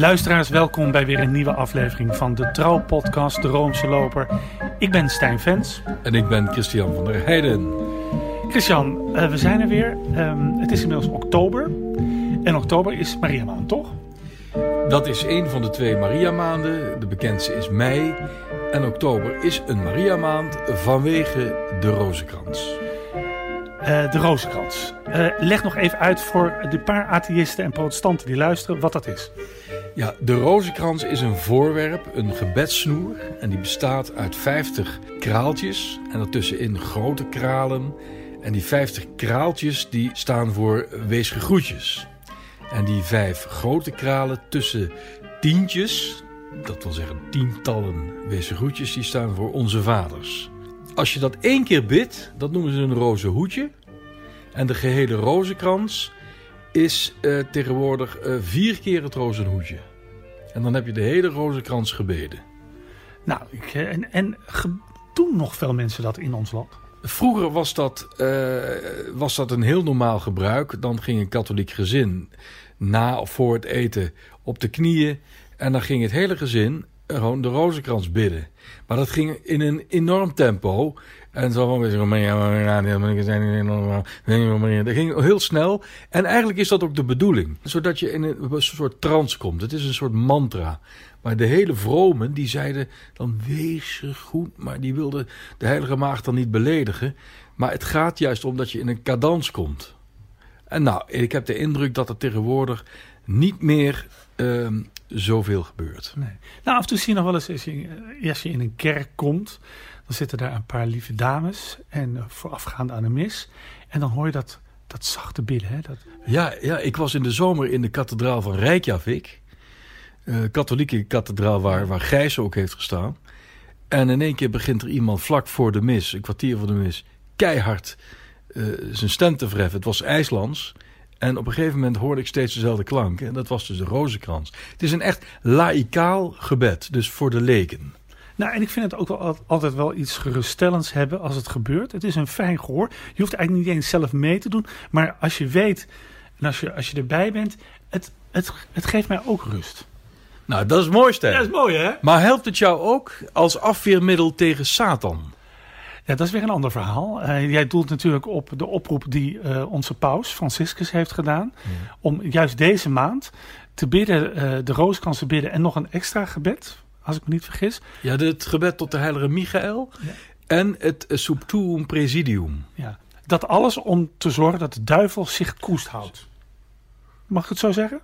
Luisteraars, welkom bij weer een nieuwe aflevering van de Trouw-podcast De Roomse Loper. Ik ben Stijn Vens. En ik ben Christian van der Heijden. Christian, uh, we zijn er weer. Um, het is inmiddels oktober. En oktober is Maria maand, toch? Dat is een van de twee Maria maanden. De bekendste is mei. En oktober is een Maria maand vanwege de rozenkrans. Uh, de rozenkrans. Uh, leg nog even uit voor de paar atheïsten en protestanten die luisteren wat dat is. Ja, de rozenkrans is een voorwerp, een gebedssnoer. En die bestaat uit 50 kraaltjes. En daartussenin grote kralen. En die 50 kraaltjes die staan voor weesgegroetjes. En die vijf grote kralen tussen tientjes, dat wil zeggen tientallen weesgegroetjes, die staan voor onze vaders. Als je dat één keer bidt, dat noemen ze een rozenhoedje. En de gehele rozenkrans is uh, tegenwoordig uh, vier keer het rozenhoedje. En dan heb je de hele rozenkrans gebeden. Nou, ik, en, en doen nog veel mensen dat in ons land? Vroeger was dat, uh, was dat een heel normaal gebruik. Dan ging een katholiek gezin na of voor het eten op de knieën. En dan ging het hele gezin gewoon de rozenkrans bidden. Maar dat ging in een enorm tempo. En zo van, dat ging heel snel. En eigenlijk is dat ook de bedoeling. Zodat je in een soort trance komt. Het is een soort mantra. Maar de hele vromen, die zeiden dan wees goed. Maar die wilden de heilige maagd dan niet beledigen. Maar het gaat juist om dat je in een cadans komt. En nou, ik heb de indruk dat er tegenwoordig niet meer uh, zoveel gebeurt. Nee. Nou, af en toe zie je nog wel eens, als je, als je in een kerk komt, dan zitten daar een paar lieve dames en uh, voorafgaand aan de mis. En dan hoor je dat, dat zachte bidden. Hè? Dat... Ja, ja, ik was in de zomer in de kathedraal van Reykjavik. Uh, katholieke kathedraal waar, waar Gijs ook heeft gestaan. En in één keer begint er iemand vlak voor de mis, een kwartier voor de mis, keihard uh, zijn stem te verheffen. Het was IJslands. En op een gegeven moment hoorde ik steeds dezelfde klank. En dat was dus de rozenkrans. Het is een echt laïkaal gebed, dus voor de leken. Nou, en ik vind het ook wel altijd wel iets geruststellends hebben als het gebeurt. Het is een fijn gehoor. Je hoeft eigenlijk niet eens zelf mee te doen. Maar als je weet en als je, als je erbij bent, het, het, het geeft mij ook rust. Nou, dat is mooi. Ja, dat is mooi, hè? Maar helpt het jou ook als afweermiddel tegen Satan? Ja, dat is weer een ander verhaal. Uh, jij doelt natuurlijk op de oproep die uh, onze paus, Franciscus, heeft gedaan. Ja. Om juist deze maand te bidden, uh, de rooskrans te bidden en nog een extra gebed, als ik me niet vergis. Ja, het gebed tot de heilige Michael ja. en het Subtuum Presidium. Ja, dat alles om te zorgen dat de duivel zich koest houdt. Mag ik het zo zeggen?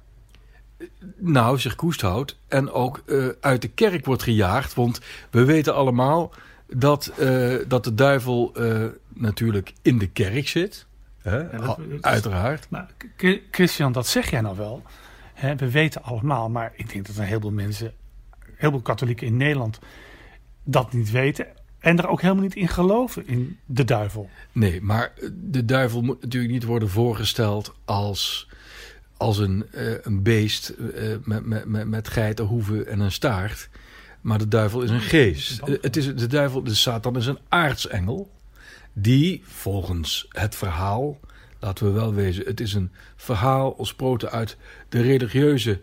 Nou, zich koest houdt en ook uit de kerk wordt gejaagd. Want we weten allemaal dat, uh, dat de duivel uh, natuurlijk in de kerk zit. Hè? Ja, dat, Uiteraard. Maar Christian, dat zeg jij nou wel. Hè, we weten allemaal, maar ik denk dat een heleboel mensen, een heleboel katholieken in Nederland dat niet weten. En er ook helemaal niet in geloven, in de duivel. Nee, maar de duivel moet natuurlijk niet worden voorgesteld als, als een, uh, een beest met, met, met, met geitenhoeven en een staart. Maar de duivel is een geest. Het is, de duivel, de Satan is een aartsengel. Die volgens het verhaal, laten we wel wezen, het is een verhaal ontsproten uit de religieuze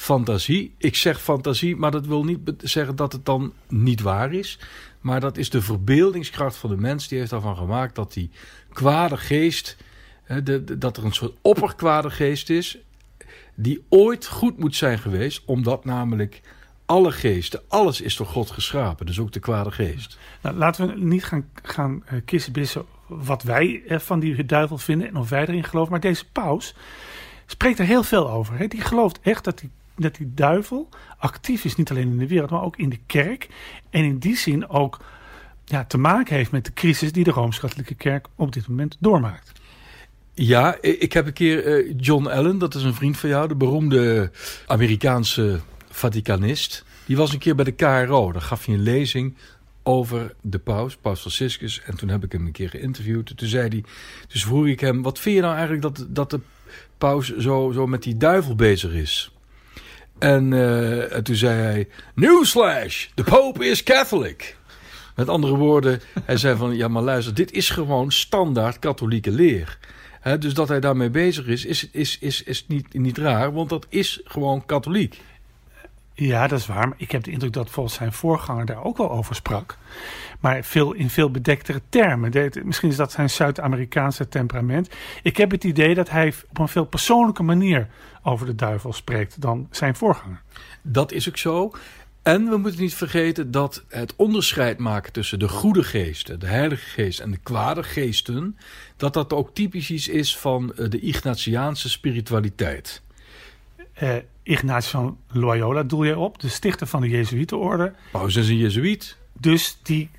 fantasie. Ik zeg fantasie, maar dat wil niet zeggen dat het dan niet waar is. Maar dat is de verbeeldingskracht van de mens. Die heeft daarvan gemaakt dat die kwade geest, de, dat er een soort opperkwade geest is. Die ooit goed moet zijn geweest, omdat namelijk alle geesten, alles is door God geschapen, dus ook de kwade geest. Nou, laten we niet gaan, gaan uh, kissenbissen wat wij uh, van die duivel vinden en of wij erin geloven. Maar deze paus spreekt er heel veel over. Hè? Die gelooft echt dat die, dat die duivel actief is, niet alleen in de wereld, maar ook in de kerk. En in die zin ook ja, te maken heeft met de crisis die de Rooms-Katholieke Kerk op dit moment doormaakt. Ja, ik heb een keer uh, John Allen, dat is een vriend van jou, de beroemde Amerikaanse Vaticanist. Die was een keer bij de KRO. Daar gaf hij een lezing over de paus, paus Franciscus. En toen heb ik hem een keer geïnterviewd. Toen zei hij, dus vroeg ik hem, wat vind je nou eigenlijk dat, dat de paus zo, zo met die duivel bezig is? En, uh, en toen zei hij, newsflash, de pope is katholiek. Met andere woorden, hij zei van, ja maar luister, dit is gewoon standaard katholieke leer. Dus dat hij daarmee bezig is, is, is, is, is niet, niet raar, want dat is gewoon katholiek. Ja, dat is waar. Maar ik heb de indruk dat volgens zijn voorganger daar ook wel over sprak. Maar veel, in veel bedektere termen. Misschien is dat zijn Zuid-Amerikaanse temperament. Ik heb het idee dat hij op een veel persoonlijke manier over de duivel spreekt dan zijn voorganger. Dat is ook zo. En we moeten niet vergeten dat het onderscheid maken tussen de goede geesten, de heilige geest en de kwade geesten, dat dat ook typisch iets is van eh, de Ignatiaanse spiritualiteit. Eh, Ignatius van Loyola doel je op, de stichter van de Jezuïetenorde. Paus is een jezuïet. Dus die,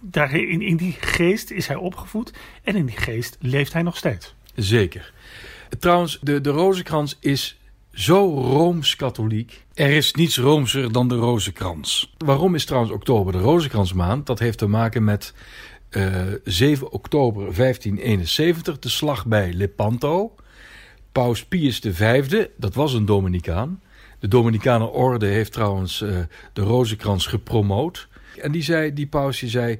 daar, in, in die geest is hij opgevoed en in die geest leeft hij nog steeds. Zeker. Trouwens, de, de rozenkrans is zo rooms-katholiek. Er is niets roomser dan de rozenkrans. Waarom is trouwens oktober de rozenkransmaand? Dat heeft te maken met eh 7 oktober 1571, de slag bij Lepanto. Paus Pius V, dat was een Dominicaan. De Dominicaner orde heeft trouwens eh, de rozenkrans gepromoot. En die, zei, die paus zei...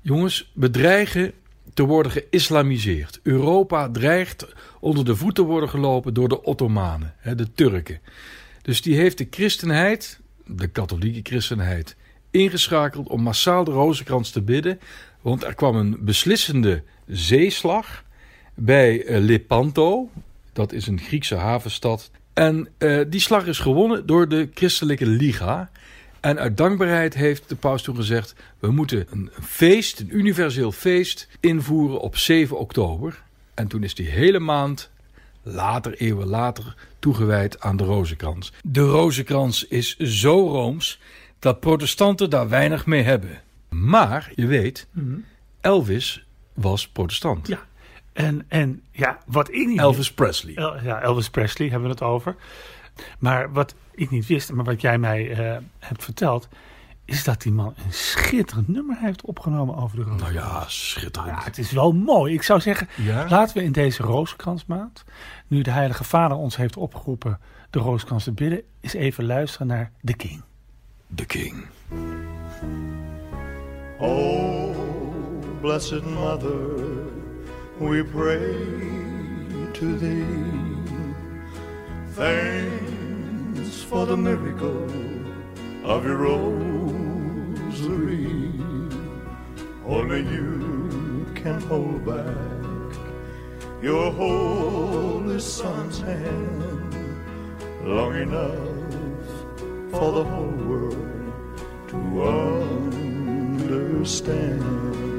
Jongens, we dreigen te worden geïslamiseerd. Europa dreigt onder de voet te worden gelopen door de Ottomanen, hè, de Turken. Dus die heeft de christenheid, de katholieke christenheid, ingeschakeld om massaal de rozenkrans te bidden. Want er kwam een beslissende zeeslag bij eh, Lepanto. Dat is een Griekse havenstad. En eh, die slag is gewonnen door de christelijke liga. En uit dankbaarheid heeft de paus toen gezegd... we moeten een feest, een universeel feest, invoeren op 7 oktober. En toen is die hele maand, later, eeuwen later, toegewijd aan de rozenkrans. De rozenkrans is zo rooms dat protestanten daar weinig mee hebben. Maar, je weet, Elvis was protestant. Ja. En, en ja, wat ik niet Elvis Presley. El- ja, Elvis Presley hebben we het over. Maar wat ik niet wist, maar wat jij mij eh, hebt verteld, is dat die man een schitterend nummer heeft opgenomen over de roos. Nou ja, schitterend. Ja, het is wel mooi. Ik zou zeggen, Ja? laten we in deze rozenkransmaand, nu de Heilige Vader ons heeft opgeroepen de rozenkrans te bidden, eens even luisteren naar The King. The King. Oh, blessed Mother, we pray to thee. Thanks for the miracle of your rosary. Only you can hold back your holy son's hand long enough for the whole world to understand.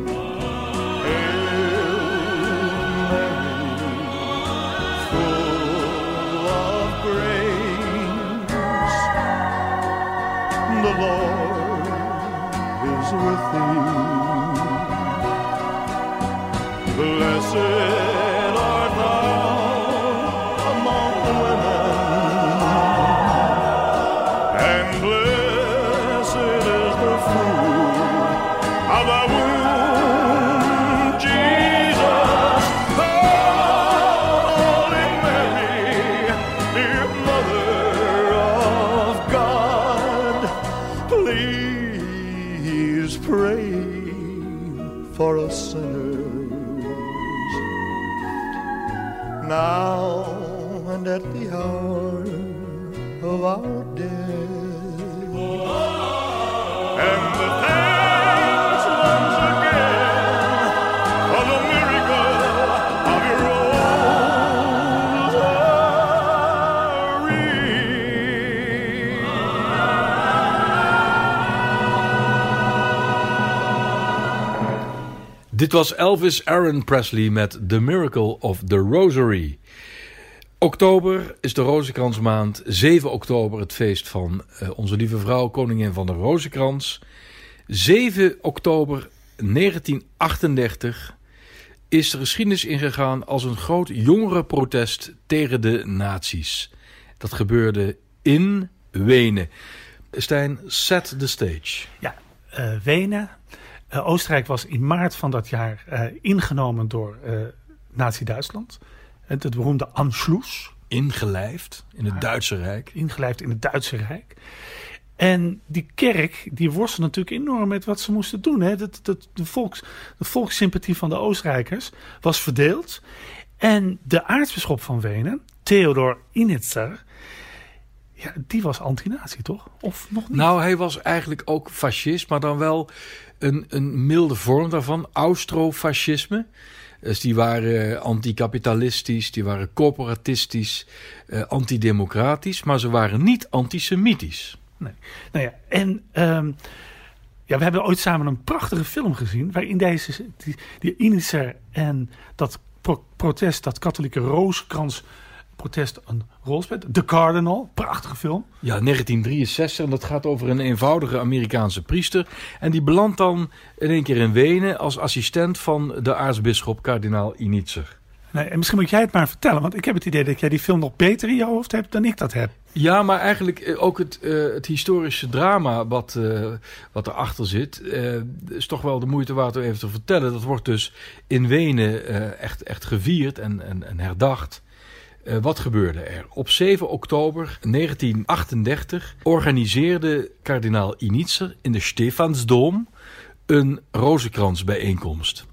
Please pray for us sinners now and at the hour of our death. And the Dit was Elvis Aaron Presley met The Miracle of the Rosary. Oktober is de Rozenkransmaand. 7 oktober het feest van eh, onze lieve vrouw, koningin van de Rozenkrans. 7 oktober 1938 is de geschiedenis ingegaan als een groot jongerenprotest tegen de nazi's. Dat gebeurde in Wenen. Stijn, set the stage. Ja, eh, Wenen. Eh, Oostenrijk was in maart van dat jaar eh, ingenomen door eh Nazi-Duitsland. Het, het beroemde Anschluss. Ingelijfd in het Duitse Rijk. ingelijfd in het Duitse Rijk. En die kerk, die worstelde natuurlijk enorm met wat ze moesten doen. Hè. Dat, dat, de, volks, de volkssympathie van de Oostenrijkers was verdeeld. En de aartsbisschop van Wenen, Theodor Initzer, ja, die was anti-nazi, toch? Of nog niet? Nou, hij was eigenlijk ook fascist, maar dan wel een, een milde vorm daarvan, austrofascisme. Dus die waren anticapitalistisch, die waren corporatistisch, eh, antidemocratisch, maar ze waren niet antisemitisch. Nee. Nou ja, en ehm, ja, we hebben ooit samen een prachtige film gezien. waarin deze, die, die en dat pro- protest, dat katholieke Rooskrans protest een rol speelt. The Cardinal, prachtige film. Ja, 1963. En dat gaat over een eenvoudige Amerikaanse priester. En die belandt dan in één keer in Wenen als assistent van de aartsbisschop kardinaal Initzer. Nee, en misschien moet jij het maar vertellen, want ik heb het idee dat jij die film nog beter in je hoofd hebt dan ik dat heb. Ja, maar eigenlijk eh, ook het, eh, het historische drama wat, eh, wat erachter zit, is toch wel de moeite waard om even te vertellen. Dat wordt dus in Wenen echt, echt gevierd en, en, en herdacht. Eh, wat gebeurde er? Op 7 oktober 1938 organiseerde kardinaal Initzer in de Stefansdom een rozenkransbijeenkomst.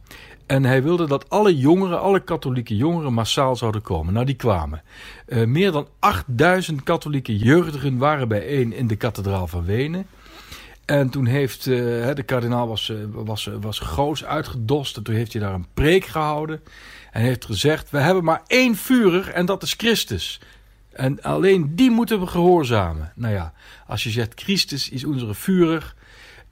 En hij wilde dat alle jongeren, alle katholieke jongeren massaal zouden komen. Nou, die kwamen. Eh, meer dan 8000 katholieke jeugdigen waren bijeen in de kathedraal van Wenen. En toen heeft eh, de kardinaal was, was, was groots uitgedost. En toen heeft hij daar een preek gehouden. En heeft gezegd: We hebben maar één vurer en dat is Christus. En alleen die moeten we gehoorzamen. Nou ja, als je zegt Christus is onze vurer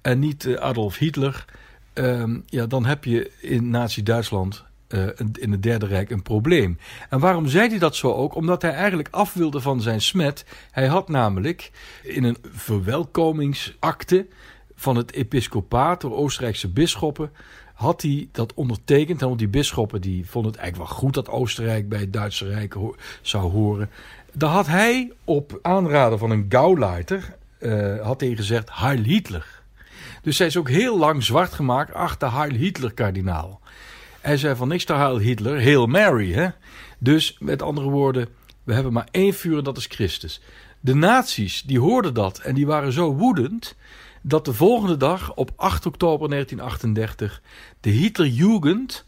en niet eh, Adolf Hitler. ehm, ja, dan heb je in Nazi-Duitsland, eh, in het Derde Rijk, een probleem. En waarom zei hij dat zo ook? Omdat hij eigenlijk af wilde van zijn smet. Hij had namelijk in een verwelkomingsakte van het episcopaat, door Oostenrijkse bisschoppen, had hij dat ondertekend. Want die bisschoppen die vonden het eigenlijk wel goed dat Oostenrijk bij het Duitse Rijk zou horen. Daar had hij op aanraden van een Gauleiter eh, had hij gezegd Heil Hitler. Dus hij is ook heel lang zwart gemaakt achter Heil Hitler kardinaal. Hij zei van niks te Heil Hitler, Hail Mary. Hè? Dus met andere woorden, we hebben maar één vuur en dat is Christus. De nazi's die hoorden dat en die waren zo woedend dat de volgende dag op 8 oktober 1938 de Hitlerjugend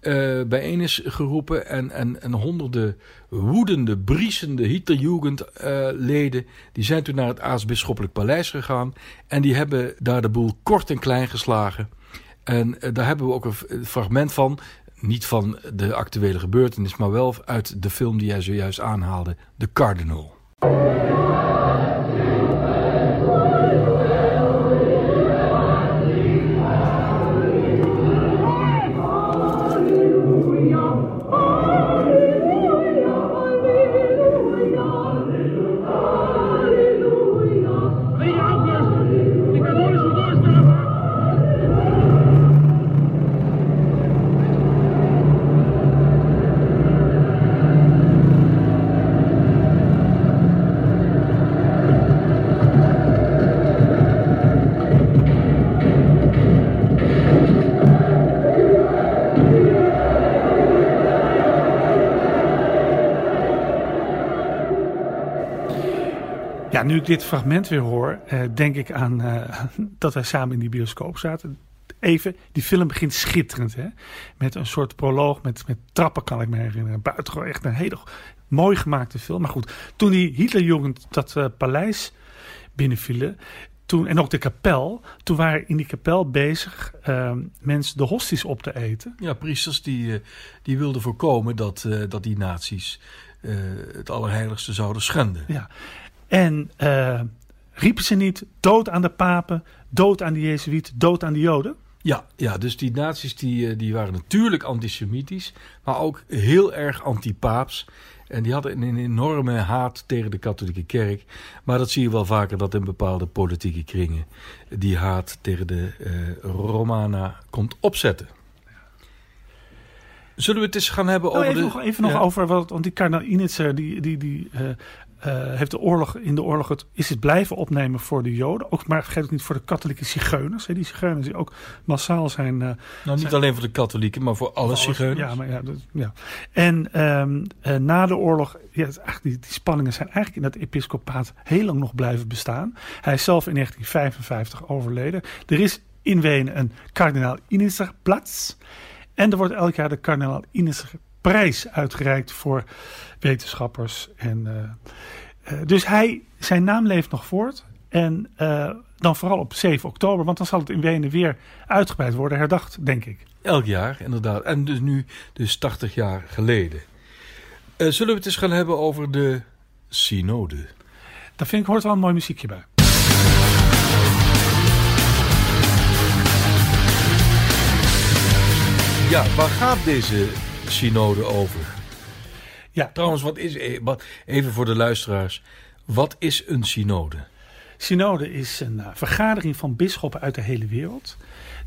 eh bijeen is geroepen en, en, en honderden woedende, briesende Hitlerjugend-leden die zijn toen naar het aartsbisschoppelijk paleis gegaan en die hebben daar de boel kort en klein geslagen. En eh, daar hebben we ook een fragment van, niet van de actuele gebeurtenis, maar wel uit de film die jij zojuist aanhaalde, The Cardinal. Nu ik dit fragment weer hoor, eh, denk ik aan eh, dat wij samen in die bioscoop zaten. Even, die film begint schitterend, hè? Met een soort proloog, met, met trappen kan ik me herinneren. Buitengewoon echt een hele mooi gemaakte film. Maar goed, toen die Hitlerjugend dat eh, paleis binnenvielen, toen, en ook de kapel, toen waren in die kapel bezig eh, mensen de hosties op te eten. Ja, priesters die, die wilden voorkomen dat, dat die nazi's het Allerheiligste zouden schenden. Ja. En eh, riepen ze niet dood aan de papen, dood aan de Jezuïeten, dood aan de Joden? Ja, ja dus die nazi's die, eh, die waren natuurlijk antisemitisch, maar ook heel erg anti-paaps. En die hadden een enorme haat tegen de katholieke kerk. Maar dat zie je wel vaker dat in bepaalde politieke kringen die haat tegen de eh, Romana komt opzetten. Zullen we het eens gaan hebben Nou, over even de... nog, even nog over, wat, want die kardinaal Initzer, die, die, die eh, heeft de oorlog, in de oorlog het, is het blijven opnemen voor de Joden. Ook, maar vergeet ook niet voor de katholieke zigeuners. Hè, die zigeuners die ook massaal zijn... eh, Nou, niet alleen voor de katholieken, maar voor alle zigeuners. Ja, maar ja, dat, ja. En ehm, eh, na de oorlog, ja, het eigenlijk, die, die spanningen zijn eigenlijk in dat episcopaat heel lang nog blijven bestaan. Hij is zelf in 1955 overleden. Er is in Wenen een kardinaal Initzer-plaats. En er wordt elk jaar de kardinaal Initzer prijs uitgereikt voor wetenschappers en Eh, dus hij, zijn naam leeft nog voort. En eh, dan vooral op 7 oktober, want dan zal het in Wenen weer uitgebreid worden, herdacht, denk ik. Elk jaar, inderdaad. En dus nu, dus 80 jaar geleden. Eh, zullen we het eens gaan hebben over de synode? Daar vind ik hoort wel een mooi muziekje bij. Ja, waar gaat deze synode over? Ja, Trouwens, wat is, e- wat, even voor de luisteraars, wat is een synode? Synode is een uh, vergadering van bisschoppen uit de hele wereld.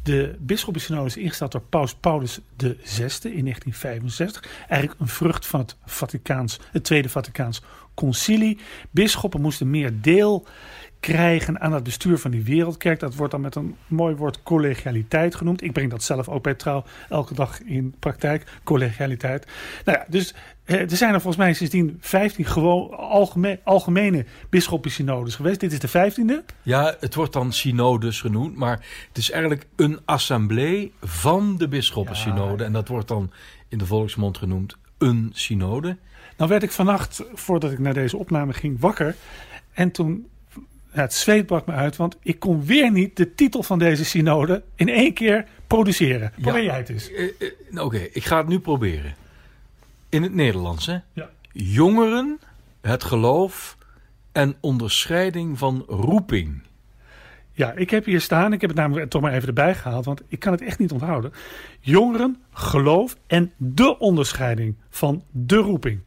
De bisschoppensynode is ingesteld door paus Paulus VI in 1965. Eigenlijk een vrucht van het, Vaticaans, het Tweede Vaticaans Concilie. Bisschoppen moesten meer deel krijgen aan het bestuur van die wereldkerk. Dat wordt dan met een mooi woord collegialiteit genoemd. Ik breng dat zelf ook bij trouw elke dag in praktijk, collegialiteit. Nou ja, dus eh, er zijn er volgens mij sindsdien 15 gewoon algemene, algemene bisschoppensynodes geweest. Dit is de 15e. Ja, het wordt dan synodes genoemd, maar het is eigenlijk een assemblee van de bisschoppensynode. En dat wordt dan in de volksmond genoemd een synode. Nou werd ik vannacht, voordat ik naar deze opname ging, wakker. En toen, ja, het zweet brak me uit, want ik kon weer niet de titel van deze synode in één keer produceren. Probeer jij het eens. Eh, eh, Oké, ik ga het nu proberen. In het Nederlands, hè? Ja. Jongeren, het geloof en onderscheiding van roeping. Ja, ik heb hier staan, ik heb het namelijk toch maar even erbij gehaald, want ik kan het echt niet onthouden. Jongeren, geloof en de onderscheiding van de roeping.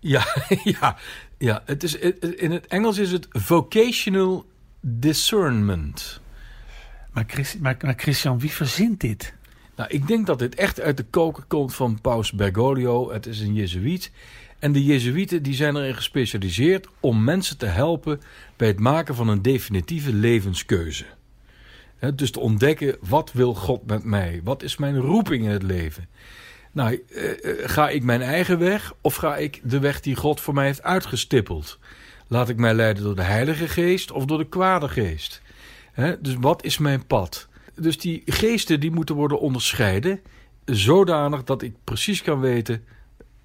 Ja, ja, ja. Het is, in het Engels is het vocational discernment. Maar, Chris, maar, maar Christian, wie verzint dit? Nou, ik denk dat dit echt uit de koker komt van Paus Bergoglio. Het is een Jezuïet. En de Jezuïeten die zijn erin gespecialiseerd om mensen te helpen bij het maken van een definitieve levenskeuze. He, dus te ontdekken, wat wil God met mij? Wat is mijn roeping in het leven? Nou, eh, eh, ga ik mijn eigen weg of ga ik de weg die God voor mij heeft uitgestippeld? Laat ik mij leiden door de Heilige Geest of door de kwade geest? Dus wat is mijn pad? Dus die geesten die moeten worden onderscheiden, zodanig dat ik precies kan weten: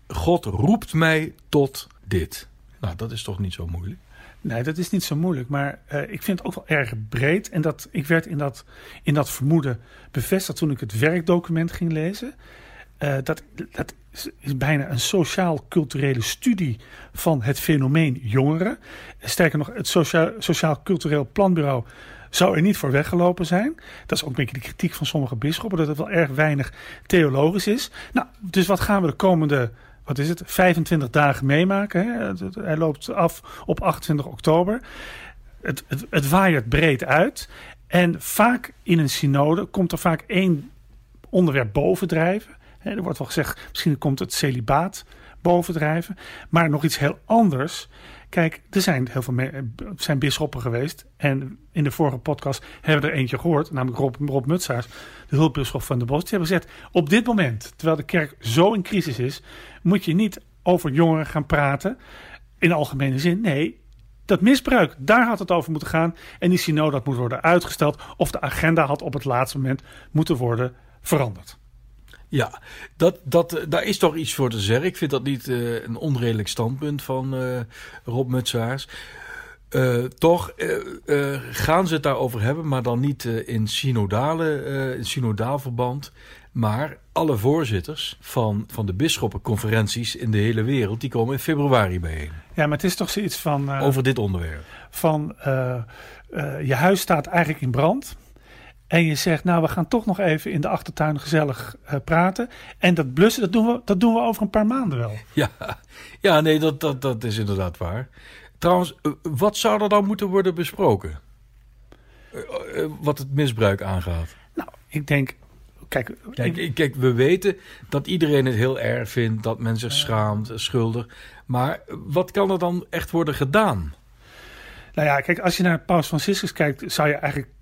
God roept mij tot dit. Nou, dat is toch niet zo moeilijk? Nee, dat is niet zo moeilijk. Maar uh, ik vind het ook wel erg breed. En dat, ik werd in dat, in dat vermoeden bevestigd toen ik het werkdocument ging lezen. Uh, dat, dat is bijna een sociaal-culturele studie van het fenomeen jongeren. Sterker nog, het Sociaal-Cultureel Planbureau zou er niet voor weggelopen zijn. Dat is ook een beetje de kritiek van sommige bisschoppen, dat het wel erg weinig theologisch is. Nou, dus wat gaan we de komende, wat is het, 25 dagen meemaken? Hè? Hij loopt af op 28 oktober. Het, het, het breed uit. En vaak in een synode komt er vaak één onderwerp bovendrijven. Er wordt wel gezegd, misschien komt het celibaat bovendrijven. Maar nog iets heel anders. Kijk, er zijn heel veel zijn bisschoppen geweest. En in de vorige podcast hebben we er eentje gehoord, namelijk Rob, Rob Mutsaars, de hulpbisschop van de Bos. Die hebben gezegd: op dit moment, terwijl de kerk zo in crisis is, moet je niet over jongeren gaan praten. In algemene zin. Nee, dat misbruik, daar had het over moeten gaan. En die synode dat moet worden uitgesteld. Of de agenda had op het laatste moment moeten worden veranderd. Ja, dat, dat, daar is toch iets voor te zeggen. Ik vind dat niet uh, een onredelijk standpunt van uh, Rob Mutsaars. Uh, toch gaan ze het daarover hebben, maar dan niet in, synodale, in synodaal verband. Maar alle voorzitters van, van de bisschoppenconferenties in de hele wereld, die komen in februari bijeen. Ja, maar het is toch zoiets van... over dit onderwerp. Van, je huis staat eigenlijk in brand. En je zegt, nou, we gaan toch nog even in de achtertuin gezellig uh, praten. En dat blussen, dat doen, we, dat doen we over een paar maanden wel. Ja, ja nee, dat, dat, dat is inderdaad waar. Trouwens, uh, wat zou er dan moeten worden besproken? Uh, wat het misbruik aangaat. Nou, ik denk, kijk, kijk, ik, kijk, we weten dat iedereen het heel erg vindt, dat men zich schaamt, schuldig. Maar wat kan er dan echt worden gedaan? Nou ja, kijk, als je naar Paus Franciscus kijkt, zou je eigenlijk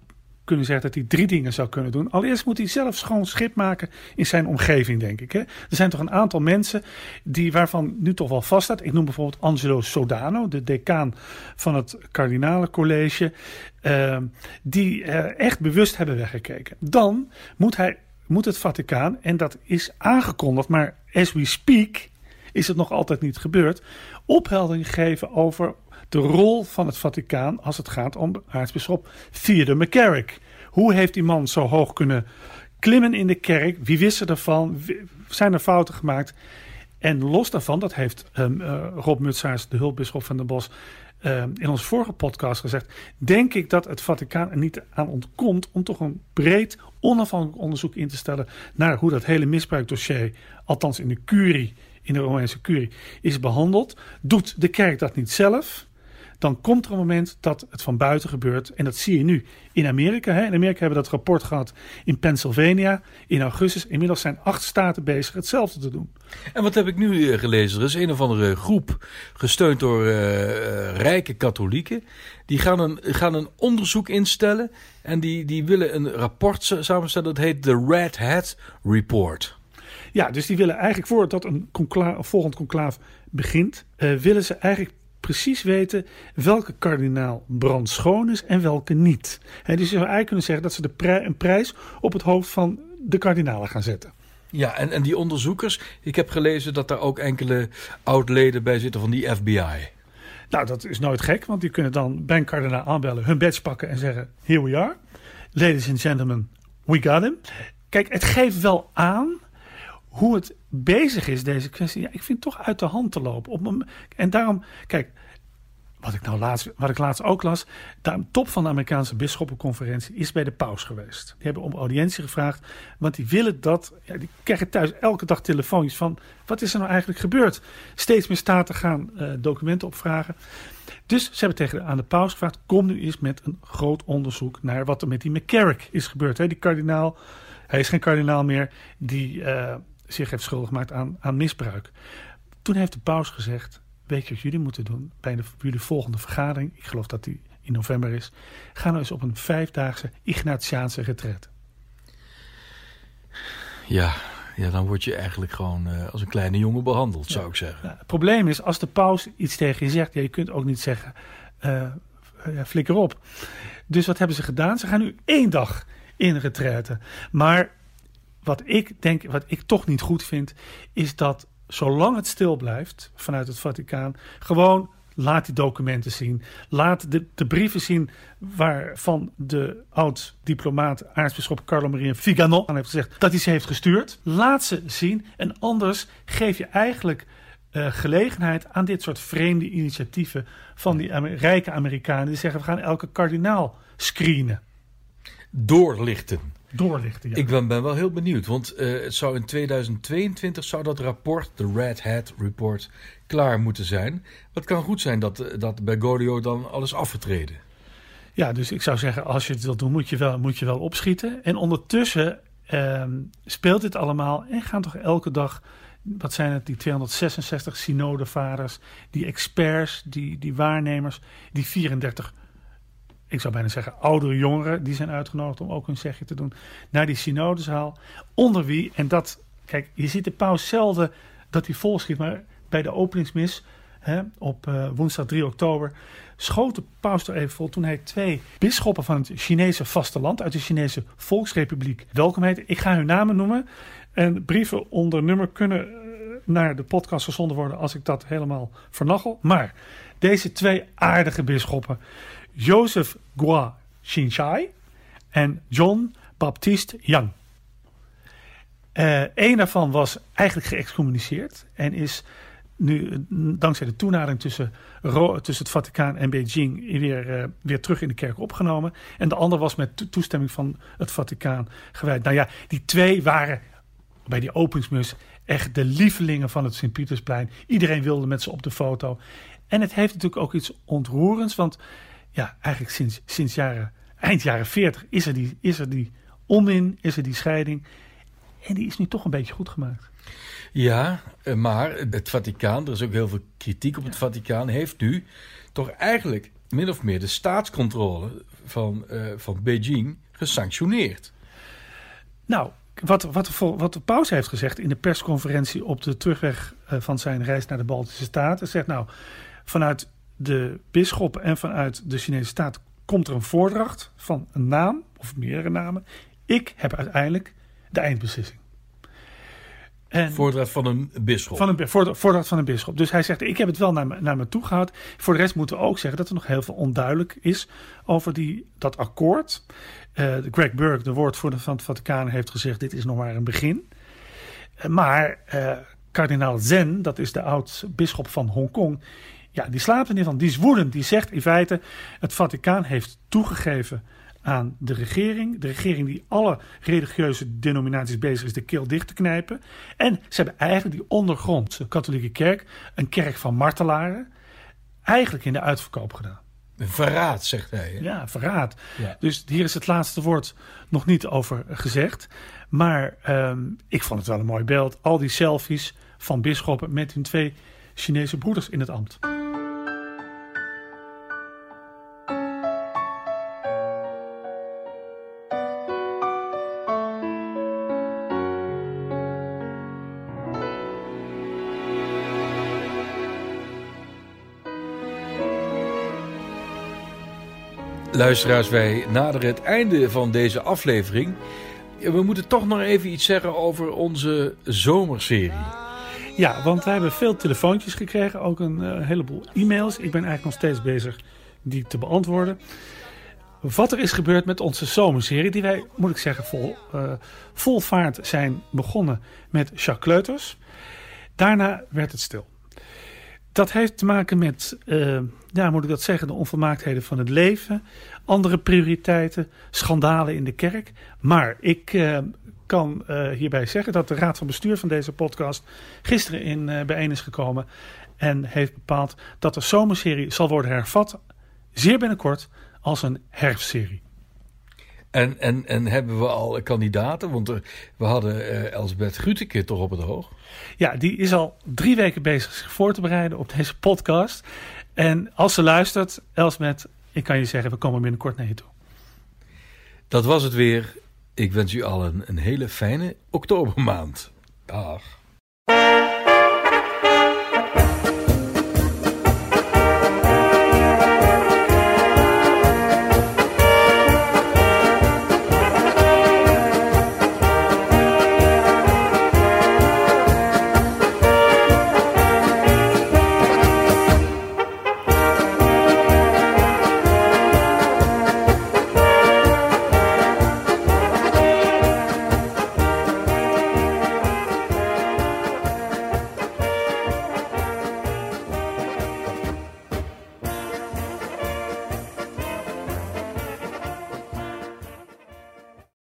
kunnen zeggen dat hij drie dingen zou kunnen doen. Allereerst moet hij zelf schoon schip maken in zijn omgeving, denk ik. Hè? Er zijn toch een aantal mensen die, waarvan nu toch wel vaststaat. Ik noem bijvoorbeeld Angelo Sodano, de decaan van het Cardinalencollege. Uh, die uh, echt bewust hebben weggekeken. Dan moet, hij, moet het Vaticaan, en dat is aangekondigd, maar as we speak is het nog altijd niet gebeurd, opheldering geven over de rol van het Vaticaan als het gaat om aartsbisschop Theodore McCarrick. Hoe heeft die man zo hoog kunnen klimmen in de kerk? Wie wist er ervan? Zijn er fouten gemaakt? En los daarvan, dat heeft ehm, eh, Rob Mutsaars, de hulpbisschop van de Bos, ehm, in onze vorige podcast gezegd. Denk ik dat het Vaticaan er niet aan ontkomt om toch een breed, onafhankelijk onderzoek in te stellen naar hoe dat hele misbruikdossier, althans in de curie, in de Romeinse curie, is behandeld. Doet de kerk dat niet zelf? Dan komt er een moment dat het van buiten gebeurt. En dat zie je nu in Amerika. Hè. In Amerika hebben we dat rapport gehad in Pennsylvania in augustus. Inmiddels zijn acht staten bezig hetzelfde te doen. En wat heb ik nu eh, gelezen? Er is een of andere groep, gesteund door eh, eh, rijke katholieken. Die gaan een, gaan een onderzoek instellen. En die, die willen een rapport sa- samenstellen. Dat heet de Red Hat Report. Ja, dus die willen eigenlijk voordat een, concla een volgend conclaaf begint, eh, willen ze eigenlijk precies weten welke kardinaal brandschoon is en welke niet. Hè, dus je zou eigenlijk kunnen zeggen dat ze de een prijs op het hoofd van de kardinalen gaan zetten. Ja, en, en die onderzoekers. Ik heb gelezen dat daar ook enkele oud-leden bij zitten van die FBI. Nou, dat is nooit gek, want die kunnen dan bij een kardinaal aanbellen, hun badge pakken en zeggen: Here we are. Ladies and gentlemen, we got him. Kijk, het geeft wel aan hoe het bezig is, deze kwestie. Ja, ik vind het toch uit de hand te lopen. Op en daarom, kijk, wat ik nou laatst, wat ik laatst ook las, de top van de Amerikaanse bisschoppenconferentie is bij de paus geweest. Die hebben om audiëntie gevraagd, want die willen dat, ja, die krijgen thuis elke dag telefoontjes van, wat is er nou eigenlijk gebeurd? Steeds meer staten gaan eh, documenten opvragen. Dus ze hebben tegen de, aan de paus gevraagd, kom nu eens met een groot onderzoek naar wat er met die McCarrick is gebeurd. Hè? Die kardinaal, hij is geen kardinaal meer, die eh, zich heeft schuldig gemaakt aan, aan misbruik. Toen heeft de paus gezegd, weet je wat jullie moeten doen bij de, jullie volgende vergadering, ik geloof dat die in november is, ga nou eens op een vijfdaagse Ignatiaanse retret. Ja, ja, dan word je eigenlijk gewoon eh, als een kleine jongen behandeld, zou ik zeggen. Nou, het probleem is, als de paus iets tegen je zegt, ja, je kunt ook niet zeggen, eh, ja, flikker op. Dus wat hebben ze gedaan? Ze gaan nu één dag in retraite. Maar wat ik denk, wat ik toch niet goed vind, is dat zolang het stil blijft vanuit het Vaticaan, gewoon laat die documenten zien. Laat de, de brieven zien waarvan de oud-diplomaat aartsbisschop Carlo Maria Vigano aan heeft gezegd dat hij ze heeft gestuurd. Laat ze zien en anders geef je eigenlijk eh, gelegenheid aan dit soort vreemde initiatieven van die rijke Amerikanen die zeggen we gaan elke kardinaal screenen, Doorlichten. Doorlichten. Ja. Ik ben, ben wel heel benieuwd, want eh, het zou in 2022 zou dat rapport, de Red Hat Report, klaar moeten zijn. Het kan goed zijn dat, eh, dat Bergoglio dan alles afgetreden. Ja, dus ik zou zeggen, als je het wilt doen, moet je wel, moet je wel opschieten. En ondertussen ehm, speelt dit allemaal en gaan toch elke dag, wat zijn het, die 266 synodevaders, die experts, die, die waarnemers, die 34, ik zou bijna zeggen, oudere jongeren, die zijn uitgenodigd om ook hun zegje te doen, naar die synodezaal. Onder wie, en dat, kijk, je ziet de paus zelden dat hij volschiet, maar bij de openingsmis hè, op eh, woensdag 3 oktober schoot de paus er even vol toen hij twee bisschoppen van het Chinese vasteland uit de Chinese Volksrepubliek welkom heette. Ik ga hun namen noemen. En brieven onder nummer kunnen eh, naar de podcast gezonden worden als ik dat helemaal vernachel. Maar deze twee aardige bisschoppen, Joseph Gua Xinshai en John Baptiste Yang. Een een daarvan was eigenlijk geëxcommuniceerd en is nu eh, dankzij de toenadering tussen, tussen het Vaticaan en Beijing weer, eh, weer terug in de kerk opgenomen. En de ander was met to- toestemming van het Vaticaan gewijd. Nou ja, die twee waren bij die openingsmus echt de lievelingen van het Sint-Pietersplein. Iedereen wilde met ze op de foto. En het heeft natuurlijk ook iets ontroerends, want ja, eigenlijk sinds, sinds jaren, eind jaren 40 is er, die, is er die onmin, is er die scheiding. En die is nu toch een beetje goed gemaakt. Ja, eh, maar het Vaticaan, er is ook heel veel kritiek op het Vaticaan, heeft nu toch eigenlijk min of meer de staatscontrole van, eh, van Beijing gesanctioneerd. Nou, wat, wat, wat de paus heeft gezegd in de persconferentie op de terugweg eh, van zijn reis naar de Baltische Staten, zegt nou, vanuit de bisschoppen en vanuit de Chinese staat komt er een voordracht van een naam of meerdere namen. Ik heb uiteindelijk de eindbeslissing. En Voordracht van een bisschop. van een, voor, voordracht van een bisschop. Dus hij zegt, ik heb het wel naar me, naar me toe gehouden. Voor de rest moeten we ook zeggen dat er nog heel veel onduidelijk is over die, dat akkoord. Eh, Greg Burke, de woordvoerder van het Vaticaan, heeft gezegd, dit is nog maar een begin. Eh, maar eh, kardinaal Zen, dat is de oud-bisschop van Hongkong, ja, die slaapt er niet van. Die is woedend. Die zegt in feite, het Vaticaan heeft toegegeven aan de regering. De regering die alle religieuze denominaties bezig is de keel dicht te knijpen. En ze hebben eigenlijk die ondergrondse katholieke kerk, een kerk van martelaren, eigenlijk in de uitverkoop gedaan. Verraad, zegt hij. hè? Ja, verraad. Ja. Dus hier is het laatste woord nog niet over gezegd. Maar ehm, ik vond het wel een mooi beeld. Al die selfies van bisschoppen met hun twee Chinese broeders in het ambt. Luisteraars, wij naderen het einde van deze aflevering. We moeten toch nog even iets zeggen over onze zomerserie. Ja, want wij hebben veel telefoontjes gekregen, ook een eh, heleboel e-mails. Ik ben eigenlijk nog steeds bezig die te beantwoorden. Wat er is gebeurd met onze zomerserie, die wij, moet ik zeggen, vol, eh, vol vaart zijn begonnen met Jacques Kleuters. Daarna werd het stil. Dat heeft te maken met, eh, ja, moet ik dat zeggen, de onvolmaaktheden van het leven, andere prioriteiten, schandalen in de kerk. Maar ik eh, kan eh, hierbij zeggen dat de raad van bestuur van deze podcast gisteren in eh, bijeen is gekomen en heeft bepaald dat de zomerserie zal worden hervat, zeer binnenkort, als een herfstserie. En, en, en hebben we al kandidaten? Want er- we hadden eh, Elsbeth Gruteke toch op het oog. Ja, die is al drie weken bezig zich voor te bereiden op deze podcast. En als ze luistert, Elsbeth, ik kan je zeggen, we komen binnenkort naar je toe. Dat was het weer. Ik wens u allen een hele fijne oktobermaand. Dag.